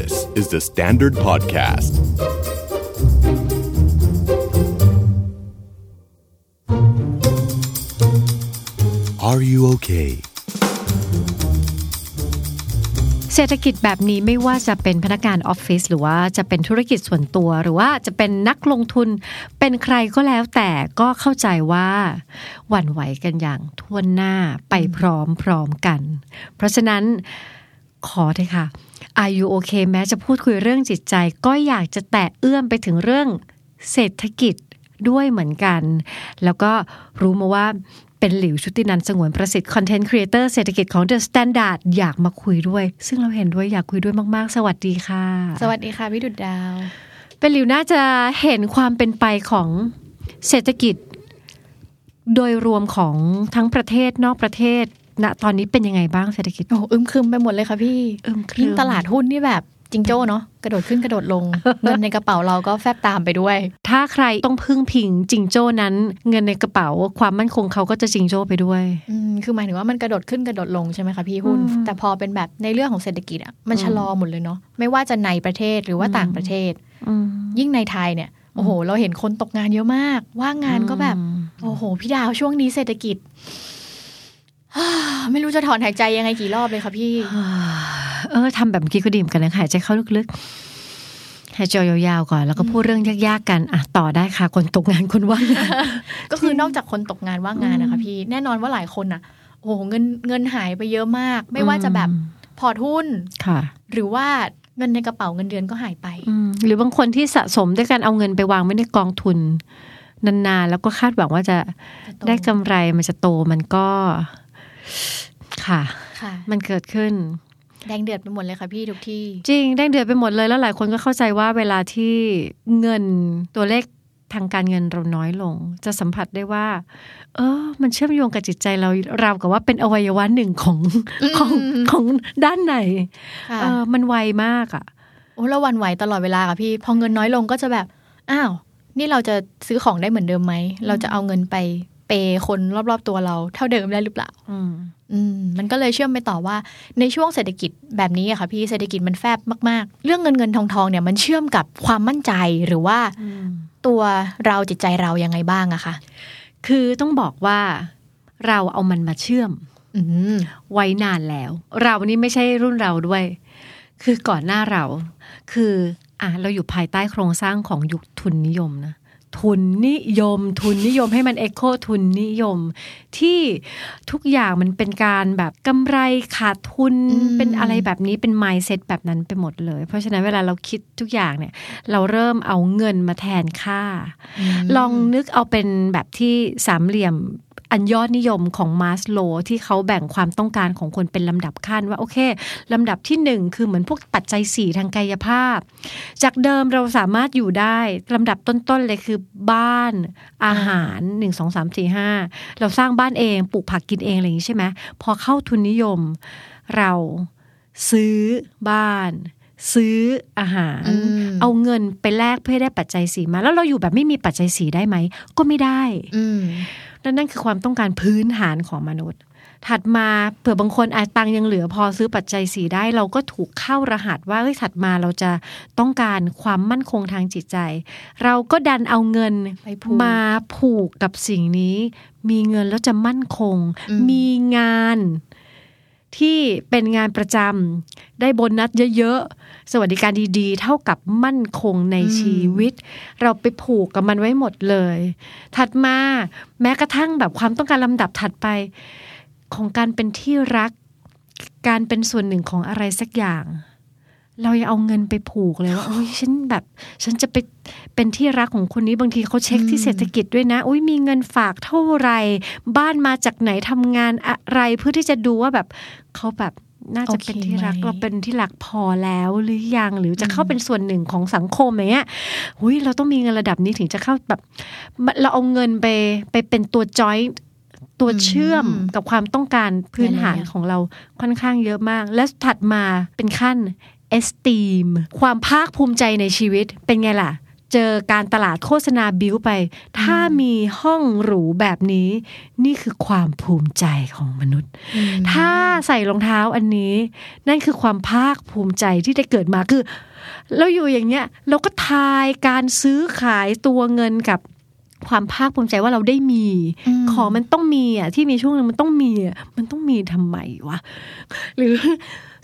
This is the Standard Podcast. Are you okay? เศรษฐกิจแบบนี้ไม่ว่าจะเป็นพนักงานออฟฟิศหรือว่าจะเป็นธุรกิจส่วนตัว หรือว่าจะเป็นนักลงทุนเป็นใครก็แล้วแต่ก็เข้าใจว่าหวั่นไหวกันอย่างท่วนหน้าไปพร้อมๆกัน เพราะฉะนั้นขอเถอะค่ะ Are you okay แม้จะพูดคุยเรื่องจิตใจ ก็อยากจะแตะเอื้อมไปถึงเรื่องเศรษฐกิจด้วยเหมือนกัน แล้วก็รู้มาว่าเป็นหลิวชุตินันท์สงวนประสิทธิ์ content creator เศรษฐกิจของ The Standard อยากมาคุยด้วย ซึ่งเราเห็นด้วยอยากคุยด้วยมาก ๆ สวัสดีค่ะ สวัสดีค่ะ พี่ดุจดาว เป็นหลิวน่าจะเห็นความเป็นไปของเศรษฐกิจ โดยรวมของทั้งประเทศนอกประเทศ ณตอนนี้เป็นยังไงบ้างเศรษฐกิจโอ้อึมครึมไปหมดเลยค่ะพี่อึมครึมยิ่งตลาดหุ้นนี่แบบจิงโจ้เนาะกระโดดขึ้นกระโดดลง เงินในกระเป๋าเราก็แฟบตามไปด้วย ถ้าใครต้องพึ่งพิงจิงโจ้นั้น เงินในกระเป๋าความมั่นคงเขาก็จะจิงโจ้ไปด้วยอืมคือหมายถึงว่ามันกระโดดขึ้นกระโดดลงใช่ไหมคะพี่หุ้นอืมแต่พอเป็นแบบในเรื่องของเศรษฐกิจอะมันชะลอหมดเลยเนาะไม่ว่าจะในประเทศหรือว่าต่างประเทศอืมยิ่งในไทยเนี่ยโอ้โห เราเห็นคนตกงานเยอะมาก ว่างงานก็แบบ โอ้โห พี่ดาวช่วงนี้เศรษฐกิจ ไม่รู้จะถอนหายใจยังไงกี่รอบเลยค่ะพี่ เออทำแบบเมื่อกี้ก็ดีเหมือนกันนะหายใจเข้าลึกๆหายใจยาวๆก่อน แล้วก็พูดเรื่องยากๆกันอะต่อได้ค่ะ คนตกงานคนว่างงานก็คือนอกจากคนตกงานว่างงานนะคะพี่แน่นอนว่าหลายคนอะ โอ้โหเงินเงินหายไปเยอะมาก ไม่ว่าจะแบบพอร์ตหุ้นค่ะ หรือว่าเงินในกระเป๋าเงินเดือนก็หายไปอืมหรือบางคนที่สะสมด้วยการเอาเงินไปวางไว้ในกองทุนนานๆ แล้วก็คาดหวังว่าจะจะโตได้กำไรมันจะโตมันก็ ค่ะ ค่ะ มันเกิดขึ้น แดงเดือดไปหมดเลยค่ะพี่ทุกที่ จริงแดงเดือดไปหมดเลยแล้วหลายคนก็เข้าใจว่าเวลาที่เงินตัวเลขทางการเงินเราน้อยลง จะสัมผัสได้ว่า เออ มันเชื่อมโยงกับจิตใจเราราวกับว่าเป็นอวัยวะหนึ่งของของของด้านไหนค่ะเออมันไวมากอะโอ้แล้วหวันไหวตลอดเวลาค่ะพี่ พอเงินน้อยลงก็จะแบบ อ้าว นี่เราจะซื้อของได้เหมือนเดิมไหม เราจะเอาเงินไปเปย์คนรอบๆตัวเราเท่าเดิมได้หรือเปล่าอืมอืมมันก็เลยเชื่อมไปต่อว่าในช่วงเศรษฐกิจแบบนี้อะค่ะพี่เศรษฐกิจมันแฟบมากๆ เรื่องเงินเงินทองทองเนี่ยมันเชื่อมกับความมั่นใจหรือว่าตัวเราจิตใจเรายังไงบ้างอะคะคือต้องบอกว่าเราเอามันมาเชื่อมอืมไว้นานแล้ว เรานี่ไม่ใช่รุ่นเราด้วย คือก่อนหน้าเรา คืออะเราอยู่ภายใต้โครงสร้างของยุคทุนนิยมนะ ทุนนิยม ทุนนิยมให้มันเอ็กโคทุนนิยม ที่ทุกอย่างมันเป็นการแบบกำไรขาดทุนอืมเป็นอะไรแบบนี้เป็น mindset แบบนั้นไปหมดเลย เพราะฉะนั้นเวลาเราคิดทุกอย่างเนี่ย เราเริ่มเอาเงินมาแทนค่า ลองนึกเอาเป็นแบบที่สามเหลี่ยม อันยอดนิยมของมาสโลที่เขาแบ่งความต้องการของคนเป็นลำดับขั้นว่าโอเคลำดับที่หนึ่งคือเหมือนพวกปัจจัยสี่ทางกายภาพ จากเดิมเราสามารถอยู่ได้ลำดับต้นๆเลยคือบ้านอาหารหนึ่งสองสามสี่ห้าเราสร้างบ้านเองปลูกผักกินเองอะไรอย่างนี้ใช่ไหมพอเข้าทุนนิยมเราซื้อบ้านซื้ออาหารอืมเอาเงินไปแลกเพื่อให้ได้ปัจจัยสีมา แล้วเราอยู่แบบไม่มีปัจจัยสีได้ไหม ก็ไม่ได้ อืมและนั่นคือความต้องการพื้นฐานของมนุษย์ ถัดมาเผื่อบางคนอาจตังค์ยังเหลือพอซื้อปัจจัยสีได้ เราก็ถูกเข้ารหัสว่าเฮ้ยถัดมาเราจะต้องการความมั่นคงทางจิตใจ เราก็ดันเอาเงินไปผูกมาผูกกับสิ่งนี้ มีเงินแล้วจะมั่นคงอืมมีงานที่เป็นงานประจำได้โบนัสเยอะๆ สวัสดิการดีๆ เท่ากับมั่นคงในชีวิต เราไปผูกกับมันไว้หมดเลย ถัดมาแม้กระทั่งแบบความต้องการลำดับถัดไป ของการเป็นที่รัก การเป็นส่วนหนึ่งของอะไรสักอย่าง เรายังเอาเงินไปผูกเลยว่าโอ้ยฉันแบบ ฉันจะไปเป็นที่รักของคนนี้บางทีเขาเช็คที่เศรษฐกิจด้วยนะ อุ้ยมีเงินฝากเท่าไหร่บ้านมาจากไหนทำงานอะไรเพื่อที่จะดูว่าแบบเขาแบบ น่าจะเป็นที่รักโอเคไหมเราเป็นที่รักพอแล้วหรือยังหรือจะเข้าเป็นส่วนหนึ่งของสังคมอย่างเงี้ยอุ้ยเราต้องมีเงินระดับนี้ถึงจะเข้าแบบ เราเอาเงินไปไปเป็นตัวจอยตัวเชื่อมอืมกับความต้องการพื้นฐานหลายๆอย่างของเราค่อนข้างเยอะมาก และถัดมาเป็นขั้น esteem ความภาคภูมิใจในชีวิตเป็นไงล่ะ เจอการตลาดโฆษณาบิ้วไป ถ้ามีห้องหรูแบบนี้ นี่คือความภูมิใจของมนุษย์ ถ้าใส่รองเท้าอันนี้ นั่นคือความภาคภูมิใจที่ได้เกิดมาคือเราอยู่อย่างเงี้ย เราก็ทายการซื้อขายตัวเงินกับความภาคภูมิใจว่าเราได้มีอืมของมันต้องมีอะที่มีช่วงหนึงมันต้องมีอะมันต้องมีทำไมวะหรือ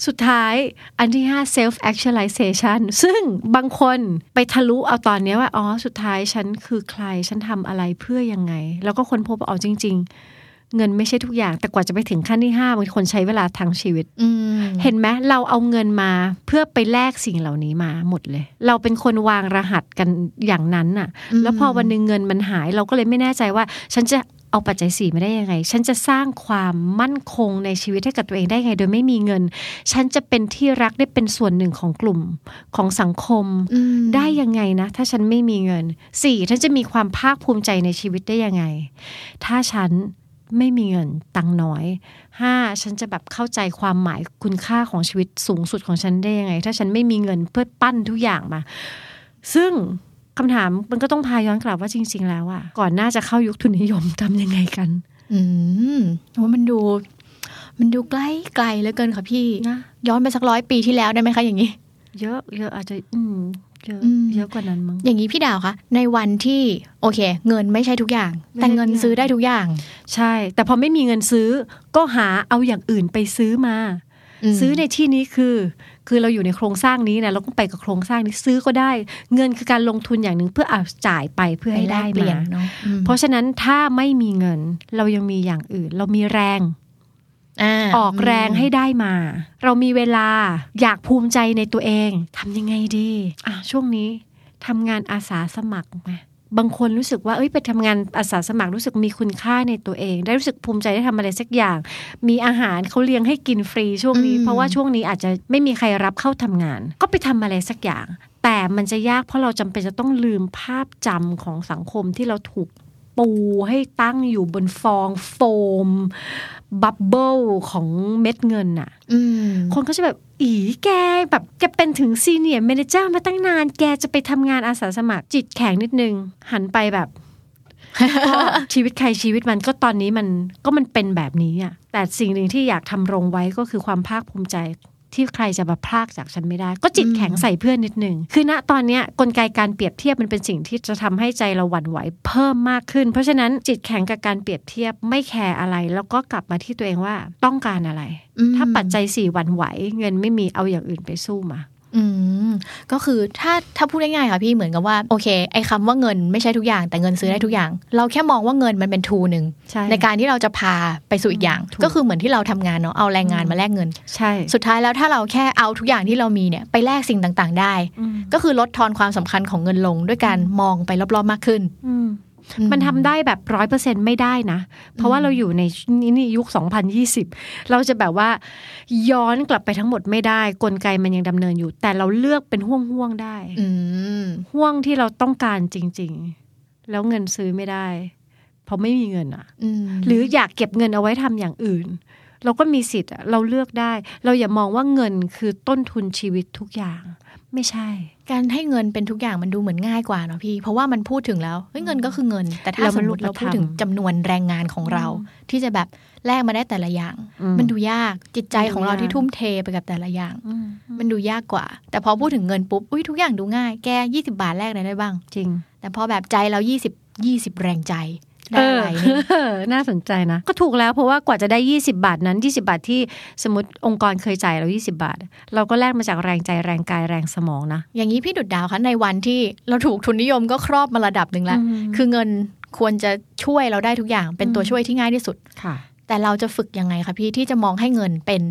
สุดท้ายอันที่ห้า self actualization ซึ่งบางคนไปทะลุเอาตอนเนี้ยว่า อ๋อ สุดท้ายฉันคือใคร ฉันทำอะไรเพื่อยังไง แล้วก็คนพบว่าเอาจริง ๆ เงินไม่ใช่ทุกอย่าง แต่กว่าจะไปถึงขั้นที่ห้าบางคนใช้เวลาทั้งชีวิตอืมเห็นไหมเราเอาเงินมาเพื่อไปแลกสิ่งเหล่านี้มาหมดเลย เราเป็นคนวางรหัสกันอย่างนั้นน่ะ แล้วพอวันหนึ่งเงินมันหาย เราก็เลยไม่แน่ใจว่า ฉันจะ เอาปัจจัยสี่มาได้ยังไง ฉันจะสร้างความมั่นคงในชีวิตให้กับตัวเองได้ไง โดยไม่มีเงิน ฉันจะเป็นที่รักได้เป็นส่วนหนึ่งของกลุ่มของสังคมอืมได้ยังไงนะ ถ้าฉันไม่มีเงินสี่ฉันจะมีความภาคภูมิใจในชีวิตได้ยังไง ถ้าฉันไม่มีเงินตังค์น้อยห้าฉันจะแบบเข้าใจความหมายคุณค่าของชีวิตสูงสุดของฉันได้ยังไง ถ้าฉันไม่มีเงินเพื่อปั้นทุกอย่างมา ซึ่ง คำถามมันก็ต้องพาย้อนกลับว่าจริง ๆ แล้วอะก่อนหน้าจะเข้ายุคทุนนิยมทำยังไงกัน อืมว่ามันดู มันดูใกล้ไกลเหลือเกินค่ะพี่นะย้อนไปสักร้อยปีที่แล้วได้ไหมคะอย่างนี้ เยอะเยอะอาจจะ อืมเยอะอืมเยอะกว่านั้นมั้งอย่างนี้พี่ดาวคะในวันที่โอเค เงินไม่ใช่ทุกอย่างไม่แต่ใช่เงินทุกอย่างซื้อได้ทุกอย่าง ใช่ แต่พอไม่มีเงินซื้อก็หาเอาอย่างอื่นไปซื้อมาอืม ซื้อในที่นี้คือ คือเราอยู่ในโครงสร้างนี้นะเราก็ไปกับโครงสร้างนี้ซื้อก็ได้ เงินคือการลงทุนอย่างหนึ่งเพื่อเอาจ่ายไปเพื่อให้ได้เปลี่ยนมาเนาะอืมเพราะฉะนั้นถ้าไม่มีเงินเรายังมีอย่างอื่น เรามีแรงาออกแรงให้ได้มา เรามีเวลาอยากภูมิใจในตัวเองทำยังไงดี อะช่วงนี้ทำงานอาสาสมัครไหม บางคนรู้สึกว่าเอ้ยไปทำงานอาสาสมัครรู้สึกมีคุณค่าในตัวเอง ได้รู้สึกภูมิใจได้ทำอะไรสักอย่าง มีอาหารเขาเลี้ยงให้กินฟรีช่วงนี้ เพราะว่าช่วงนี้อาจจะไม่มีใครรับเข้าทำงาน ก็ไปทำอะไรสักอย่าง แต่มันจะยากเพราะเราจำเป็นจะต้องลืมภาพจำของสังคมที่เราถูก ปูให้ตั้งอยู่บนฟองโฟม bubble ของเม็ดเงินน่ะอืมคนก็จะแบบ อีแกแบบแกเป็นถึง senior manager มาตั้งนาน แกจะไปทำงานอาสาสมัครจิตแข็งนิดนึง หันไปแบบก็ชีวิตใครชีวิตมันก็ตอนนี้มันก็มันเป็นแบบนี้อะแต่สิ่งหนึ่งที่อยากธำรงไว้ก็คือความภาคภูมิใจ ที่ใครจะมาพรากจากฉันไม่ได้ ก็จิตแข็งใส่เพื่อนนิดหนึ่งคือณตอนเนี้ยกลไกการเปรียบเทียบมันเป็นสิ่งที่จะทำให้ใจเราหวั่นไหวเพิ่มมากขึ้น เพราะฉะนั้นจิตแข็งกับการเปรียบเทียบไม่แคร์อะไร แล้วก็กลับมาที่ตัวเองว่าต้องการอะไรอืมถ้าปัจจัยสี่หวั่นไหว เงินไม่มีเอาอย่างอื่นไปสู้มา อืมก็คือถ้าถ้าพูดง่ายๆค่ะพี่เหมือนกับว่าโอเคไอ้คำว่าเงินไม่ใช่ทุกอย่างแต่เงินซื้อได้ทุกอย่าง เราแค่มองว่าเงินมันเป็นทูหนึ่งใช่ในการที่เราจะพาไปสู่อีกอย่างถูกก็คือเหมือนที่เราทำงานเนาะเอาแรงงานมาแลกเงินใช่ สุดท้ายแล้วถ้าเราแค่เอาทุกอย่างที่เรามีเนี่ยไปแลกสิ่งต่างๆ ได้อืมก็คือลดทอนความสำคัญของเงินลงด้วยการมองไปรอบๆมากขึ้น อื มมันทำได้แบบร้อยเปอร์เซ็นไม่ได้นะ เพราะว่าเราอยู่ในนี่นี่ยุค2020เราจะแบบว่าย้อนกลับไปทั้งหมดไม่ได้ กลไกมันยังดำเนินอยู่ แต่เราเลือกเป็นห่วงๆได้ อืมห่วงที่เราต้องการจริง ๆ แล้วเงินซื้อไม่ได้ เพราะไม่มีเงินอะอืมหรืออยากเก็บเงินเอาไว้ทำอย่างอื่น เราก็มีสิทธิ์อะเราเลือกได้ เราอย่ามองว่าเงินคือต้นทุนชีวิตทุกอย่าง ไม่ใช่ การให้เงินเป็นทุกอย่างมันดูเหมือนง่ายกว่าเนาะพี่ เพราะว่ามันพูดถึงแล้วเฮ้ยเงินก็คือเงิน แต่ถ้าแล้วสมันมมติเรารูปธรรมพูดถึงจำนวนแรงงานของเรา ที่จะแบบแลกมาได้แต่ละอย่างอืมมันดูยากจิตใจของเรามันดูยากที่ทุ่มเทไปกับแต่ละอย่างอืมมันดูยากกว่า แต่พอพูดถึงเงินปุ๊บอุ้ยทุกอย่างดูง่าย แกยี่สิบาทแลกอะไรได้บ้าง จริง แต่พอแบบใจเรายี่สิบยี่สิบแรงใจ ได้อะไรนี่เออน่าสนใจนะ ก็ถูกแล้วเพราะว่ากว่าจะได้ 20 บาทนั้น 20 บาทที่สมมติองค์กรเคยจ่ายเรา 20 บาท เราก็แลกมาจากแรงใจแรงกายแรงสมองนะ อย่างนี้พี่ดุดดาวคะในวันที่เราถูกทุนนิยมก็ครอบมาระดับหนึ่งแล้วอืมคือเงินควรจะช่วยเราได้ทุกอย่างเป็นตัวช่วยที่ง่ายที่สุดค่ะ แต่เราจะฝึกยังไงคะพี่ที่จะมองให้เงินเป็น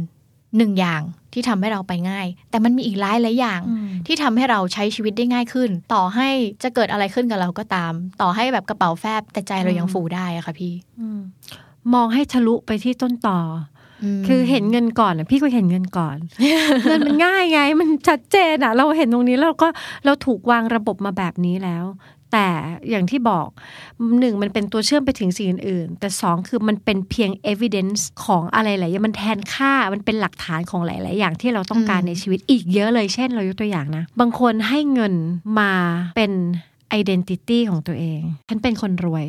หนึ่งอย่างที่ทำให้เราไปง่าย แต่มันมีอีกหลายหลายอย่างอืมที่ทำให้เราใช้ชีวิตได้ง่ายขึ้น ต่อให้จะเกิดอะไรขึ้นกับเราก็ตาม ต่อให้แบบกระเป๋าแฟบแต่ใจเรายังฟูได้อะค่ะพี่อืมมองให้ทะลุไปที่ต้นต่ออคือเห็นเงินก่อนอะพี่ก็เห็นเงินก่อนเงินมันง่ายไง มันชัดเจนอะเราเห็นตรงนี้แล้วเราก็เราถูกวางระบบมาแบบนี้แล้ว แต่อย่างที่บอกหนึ่งมันเป็นตัวเชื่อมไปถึงสิ่งอื่นๆแต่สองคือมันเป็นเพียง evidence ของอะไรหลายอย่างมันแทนค่ามันเป็นหลักฐานของหลาย ๆ อย่างที่เราต้องการอืมในชีวิตอีกเยอะเลยเช่นเรายกตัวอย่างนะ บางคนให้เงินมาเป็น identity ของตัวเอง ฉันเป็นคนรวย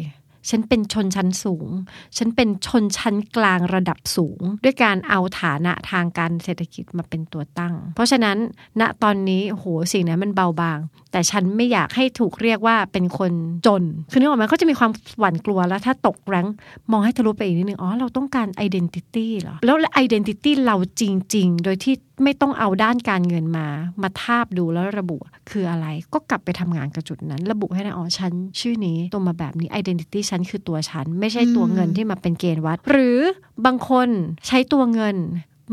ฉันเป็นชนชั้นสูง ฉันเป็นชนชั้นกลางระดับสูง ด้วยการเอาฐานะทางการเศรษฐกิจมาเป็นตัวตั้ง เพราะฉะนั้นณตอนนี้โหสิ่งนั้นมันเบาบาง แต่ฉันไม่อยากให้ถูกเรียกว่าเป็นคนจน คือนึกออกไหมเขาจะมีความหวั่นกลัวแล้วถ้าตกแรงมองให้ทะลุไปอีกนิดนึงอ๋อเราต้องการ identity เหรอแล้ว identity เราจริง ๆ โดยที่ ไม่ต้องเอาด้านการเงินมา มาทาบดูแล้วระบุคืออะไร ก็กลับไปทำงานกับจุดนั้น ระบุให้ได้อ๋อฉันชื่อนี้ตัวมาแบบนี้ identity ฉันคือตัวฉัน ไม่ใช่ตัวเงินที่มาเป็นเกณฑ์วัด หรือบางคนใช้ตัวเงิน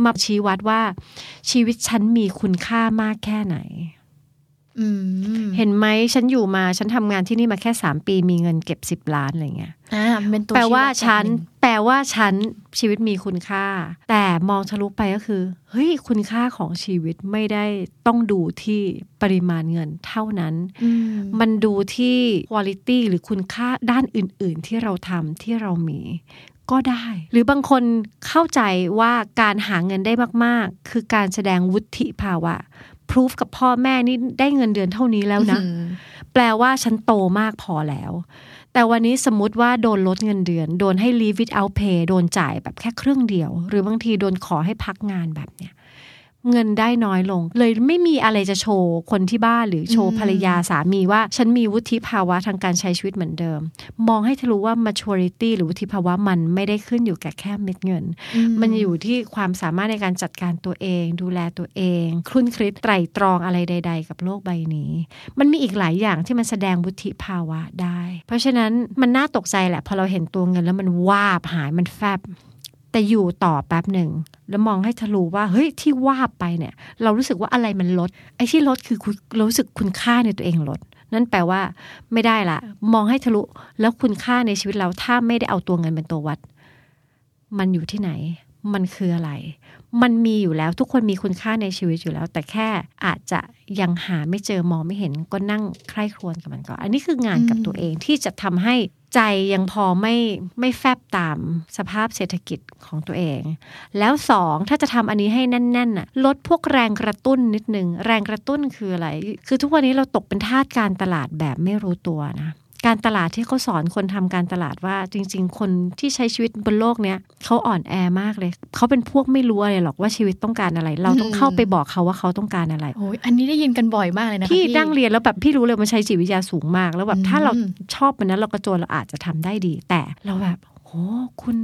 มาชี้วัดว่า ชีวิตฉันมีคุณค่ามากแค่ไหนอืม เห็นไหมฉันอยู่มาฉันทำงานที่นี่มาแค่3ปีมีเงินเก็บ10ล้านอะไรเงี้ยอ่ามันเป็นตัวแปลว่าชี้ดฉันแบบหงแปลว่าฉันชีวิตมีคุณค่า แต่มองทะลุไปก็คือเฮ้ยคุณค่าของชีวิตไม่ได้ต้องดูที่ปริมาณเงินเท่านั้นอืมมันดูที่ quality หรือคุณค่าด้านอื่น ๆ ที่เราทำที่เรามีก็ได้ หรือบางคนเข้าใจว่าการหาเงินได้มาก ๆ คือการแสดงวุฒิภาวะ พ o ูฟกับพ่อแม่นี่ได้เงินเดือนเท่านี้แล้วนะอืมแปลว่าฉันโตมากพอแล้ว แต่วันนี้สมมติว่าโดนลดเงินเดือน โดนให้ leave without pay โดนจ่ายแบบแค่ครึ่งเดียว หรือบางทีโดนขอให้พักงานแบบเนี้ย เงินได้น้อยลง เลยไม่มีอะไรจะโชว์คนที่บ้านหรือโชว์อืมภรรยาสามีว่า ฉันมีวุฒิภาวะทางการใช้ชีวิตเหมือนเดิม มองให้ทะลุว่า maturity หรือวุฒิภาวะมันไม่ได้ขึ้นอยู่กับแค่เม็ดเงิน มันอยู่ที่ความสามารถในการจัดการตัวเอง ดูแลตัวเอง คลุ่นคิดไตรตรองอะไรใด ๆ กับโลกใบนี้ มันมีอีกหลายอย่างที่มันแสดงวุฒิภาวะได้ เพราะฉะนั้นมันน่าตกใจแหละพอเราเห็นตัวเงินแล้วมันวาบหายมันแฟบ แต่อยู่ต่อแป๊บหนึ่ง แล้วมองให้ทะลุว่าเฮ้ยที่ว่าไปเนี่ย เรารู้สึกว่าอะไรมันลด ไอ้ที่ลดคือคุณรู้สึกคุณค่าในตัวเองลด นั่นแปลว่าไม่ได้ละ มองให้ทะลุแล้วคุณค่าในชีวิตเราถ้าไม่ได้เอาตัวเงินเป็นตัววัด มันอยู่ที่ไหน มันคืออะไร มันมีอยู่แล้วทุกคนมีคุณค่าในชีวิตอยู่แล้ว แต่แค่อาจจะยังหาไม่เจอมองไม่เห็นก็นั่งใคร่ครวญกับมันก่อนอันนี้คืองานกับตัวเองที่จะทำให้ ใจยังพอไม่ไม่แฟบตามสภาพเศรษฐกิจของตัวเอง แล้วสองถ้าจะทำอันนี้ให้แน่นๆน่ะลดพวกแรงกระตุ้นนิดนึง แรงกระตุ้นคืออะไร คือทุกวันนี้เราตกเป็นทาสการตลาดแบบไม่รู้ตัวนะ การตลาดที่เขาสอนคนทำการตลาดว่าจริง ๆ คนที่ใช้ชีวิตบนโลกเนี้ยเขาอ่อนแอมากเลย เขาเป็นพวกไม่รู้อะไรหรอกว่าชีวิตต้องการอะไร เราต้องเข้าไปบอกเขาว่าเขาต้องการอะไรโอ้ยอันนี้ได้ยินกันบ่อยมากเลยนะคะพี่นั่งเรียนแล้วแบบพี่รู้เลยมันใช้จิตวิทยาสูงมาก แล้วแบบอืมถ้าเราชอบมันนั้นเรากระโจนเราอาจจะทำได้ดี แต่เราแบบโหคุณ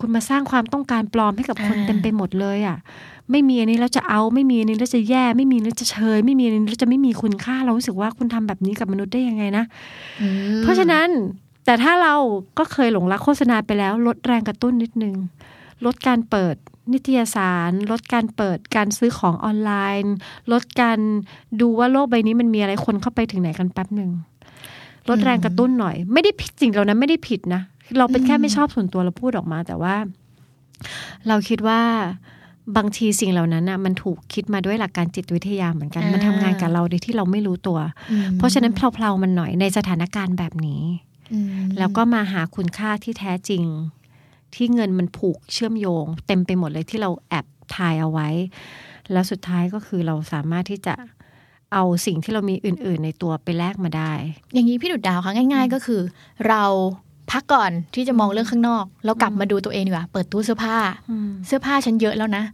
คุณมาสร้างความต้องการปลอมให้กับคนเต็มไปหมดเลยอะ ไม่มีอันนี้แล้วจะเอาไม่มีอันนี้แล้วจะแย่ ไม่มีแล้วจะเชย ไม่มีอันนี้แล้วจะไม่มีคุณค่าเรารู้สึกว่าคุณทำแบบนี้กับมนุษย์ได้ยังไงนะอืมเพราะฉะนั้นแต่ถ้าเราก็เคยหลงรักโฆษณาไปแล้ว ลดแรงกระตุ้นนิดนึง ลดการเปิดนิตยสาร ลดการเปิดการซื้อของออนไลน์ ลดการดูว่าโลกใบนี้มันมีอะไรคนเข้าไปถึงไหนกันแป๊บหนึ่งลดแรงกระตุ้นหน่อย ไม่ได้ผิดจริงเรานั้นไม่ได้ผิดนะ เราเป็นแค่ไม่ชอบส่วนตัวเราพูดออกมา แต่ว่า เราคิดว่าบางทีสิ่งเหล่านั้นน่ะมันถูกคิดมาด้วยหลักการจิตวิทยาเหมือนกัน มันทำงานกับเราโดยที่เราไม่รู้ตัวอืมเพราะฉะนั้นเพลาๆมันหน่อยในสถานการณ์แบบนี้อืมแล้วก็มาหาคุณค่าที่แท้จริง ที่เงินมันผูกเชื่อมโยง เต็มไปหมดเลยที่เราแอบทายเอาไว้ แล้วสุดท้ายก็คือเราสามารถที่จะเอาสิ่งที่เรามีอื่น ๆ ในตัวไปแลกมาได้ อย่างนี้พี่ดุดดาวคะง่าย ๆ ก็คือ เรา พักก่อนที่จะมองเรื่องข้างนอก เรากลับมาดูตัวเองดีกว่า เปิดตู้เสื้อผ้า เสื้อผ้าฉันเยอะแล้วนะ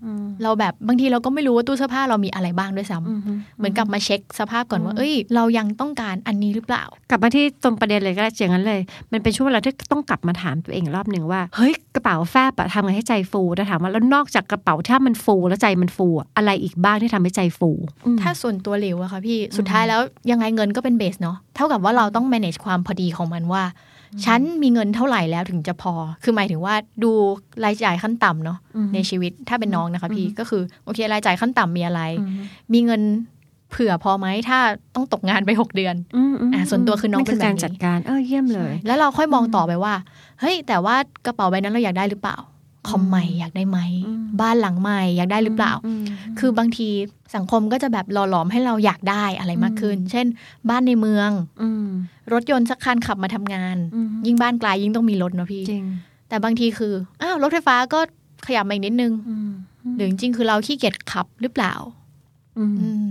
เราแบบบางทีเราก็ไม่รู้ว่าตู้เสื้อผ้าเรามีอะไรบ้างด้วยซ้ำเหมือนกลับมาเช็คสภาพก่อนว่า เอ้ย เรายังต้องการอันนี้หรือเปล่า กลับมาที่ตรงประเด็นเลยก็ได้อย่างนั้นเลย มันเป็นช่วงเวลาที่ต้องกลับมาถามตัวเองอีกรอบหนึ่งว่า เฮ้ยกระเป๋าแฟบอะทำไงให้ใจฟูแต่ถามว่าแล้วนอกจากกระเป๋าถ้ามันฟูแล้วใจมันฟูอะอะไรอีกบ้างที่ทำให้ใจฟูอืมถ้าส่วนตัวหลิวอะค่ะพี่ สุดท้ายแล้วยังไงเงินก็เป็นเบสเนาะ เท่ากับว่าเราต้อง manage ความพอดีของมันว่า ฉันมีเงินเท่าไหร่แล้วถึงจะพอ คือหมายถึงว่าดูรายจ่ายขั้นต่ำเนาะอืมในชีวิตถ้าเป็นน้องนะคะพี่อืมก็คือโอเครายจ่ายขั้นต่ำมีอะไรอืมมีเงินเผื่อพอไหมถ้าต้องตกงานไปหกเดือนอืมมอะส่วนตัวคือน้องเป็นแบบนี้การจัดการเออเยี่ยมเลย แล้วเราค่อยมองต่อไปว่า เฮ้ย แต่ว่ากระเป๋าใบนั้นเราอยากได้หรือเปล่า คอมใหม่อยากได้ไหมอืมบ้านหลังใหม่อยากได้หรือเปล่ามคือบางทีสังคมก็จะแบบหล่อหลอมให้เราอยากได้อะไรมากขึ้น เช่น บ้านในเมืองอืมรถยนต์สักคันขับมาทำงานอืมยิ่งบ้านไกลยิ่งต้องมีรถเนอะพี่จริงแต่บางทีคืออ้าวรถไฟฟ้าก็ขยับมาอีกนิดนึงอืมหรือจริงๆคือเราขี้เกียจขับหรือเปล่าอืมอืม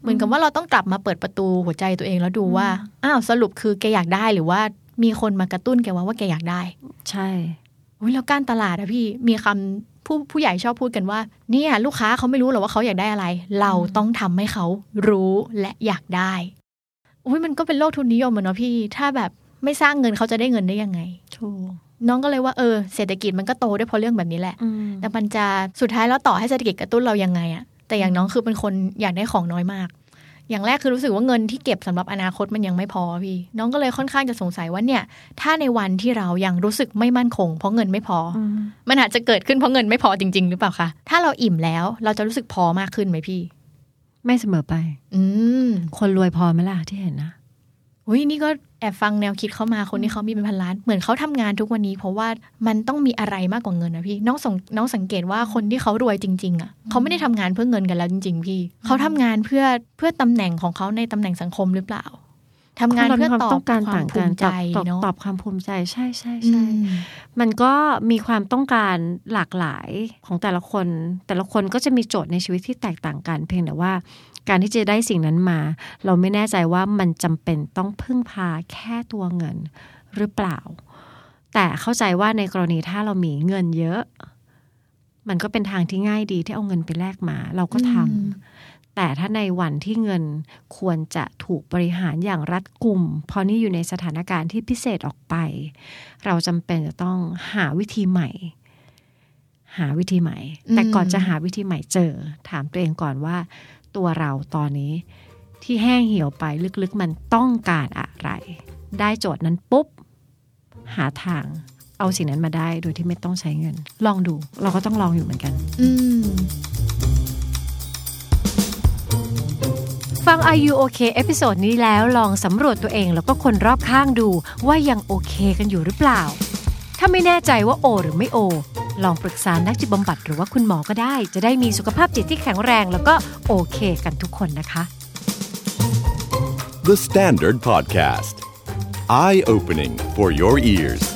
เหมือนกับว่าเราต้องกลับมาเปิดประตูหัวใจตัวเองแล้วดูว่า อ้าวสรุปคือแกอยากได้หรือว่ามีคนมากระตุ้นแกว่าว่าแกอยากได้ ใช่อุ้ย แล้วการตลาดอะพี่มีคำผู้ผู้ใหญ่ชอบพูดกันว่า เนี่ย ลูกค้าเขาไม่รู้หรอกว่าเขาอยากได้อะไร เราต้องทำให้เขารู้และอยากได้อุ้ยมันก็เป็นโลกทุนนิยมอะเนาะพี่ ถ้าแบบไม่สร้างเงินเขาจะได้เงินได้ยังไงถูกน้องก็เลยว่าเออเศรษฐกิจมันก็โตด้วยเพราะเรื่องแบบนี้แหละอืมแต่มันจะสุดท้ายแล้วต่อให้เศรษฐกิจกระตุ้นเรายังไงอะแต่อย่างน้องคือเป็นคนอยากได้ของน้อยมาก อย่างแรกคือรู้สึกว่าเงินที่เก็บสำหรับอนาคตมันยังไม่พอพี่ น้องก็เลยค่อนข้างจะสงสัยว่าเนี่ย ถ้าในวันที่เรายังรู้สึกไม่มั่นคง เพราะเงินไม่พอออืมมันอาจจะเกิดขึ้นเพราะเงินไม่พอจริง ๆ หรือเปล่าคะถ้าเราอิ่มแล้วเราจะรู้สึกพอมากขึ้นไหมพี่ ไม่เสมอไป อืมคนรวยพอไหมล่ะที่เห็นนะ อุ้ยนี่ก็แอบฟังแนวคิดเขามาคนที่เขามีเป็นพันล้าน เหมือนเขาทำงานทุกวันนี้ เพราะว่ามันต้องมีอะไรมากกว่าเงินนะพี่น้องสงน้องสังเกตว่าคนที่เขารวยจริง ๆ อะเขาไม่ได้ทำงานเพื่อเงินกันแล้วจริง ๆ พี่เขาทำงานเพื่อเพื่อตำแหน่งของเขาในตำแหน่งสังคมหรือเปล่าทำงานเพื่อคนตเราอบต้องการควาต่ามงภูกันมิใจตอบตอบเนาะตอบความภูมิใจใช่ใช่อืใช่มมันก็มีความต้องการหลากหลายของแต่ละคน แต่ละคนก็จะมีโจทย์ในชีวิตที่แตกต่างกัน เพียงแต่ว่า การที่จะได้สิ่งนั้นมา เราไม่แน่ใจว่ามันจำเป็นต้องพึ่งพาแค่ตัวเงินหรือเปล่า แต่เข้าใจว่าในกรณีถ้าเรามีเงินเยอะ มันก็เป็นทางที่ง่ายดีที่เอาเงินไปแลกมา เราก็ทำอืมแต่ถ้าในวันที่เงินควรจะถูกบริหารอย่างรัดกุมเพราะนี่อยู่ในสถานการณ์ที่พิเศษออกไป เราจำเป็นจะต้องหาวิธีใหม่หาวิธีใหม่อืมแต่ก่อนจะหาวิธีใหม่เจอ ถามตัวเองก่อนว่า ตัวเราตอนนี้ ที่แห้งเหี่ยวไปลึกๆมันต้องการอะไร ได้โจทย์นั้นปุ๊บ หาทางเอาสิ่งนั้นมาได้โดยที่ไม่ต้องใช้เงิน ลองดูเราก็ต้องลองอยู่เหมือนกัน อืฟัง Are You OK episode นี้แล้วลองสำรวจตัวเองแล้วก็คนรอบข้างดูว่ายังโอเคกันอยู่หรือเปล่า ถ้าไม่แน่ใจว่าโอ หรือไม่โอ ลองปรึกษานักจิตบำบัดหรือว่าคุณหมอก็ได้ จะได้มีสุขภาพจิตที่แข็งแรง แล้วก็โอเคกันทุกคนนะคะ The Standard Podcast. Eye opening for your ears.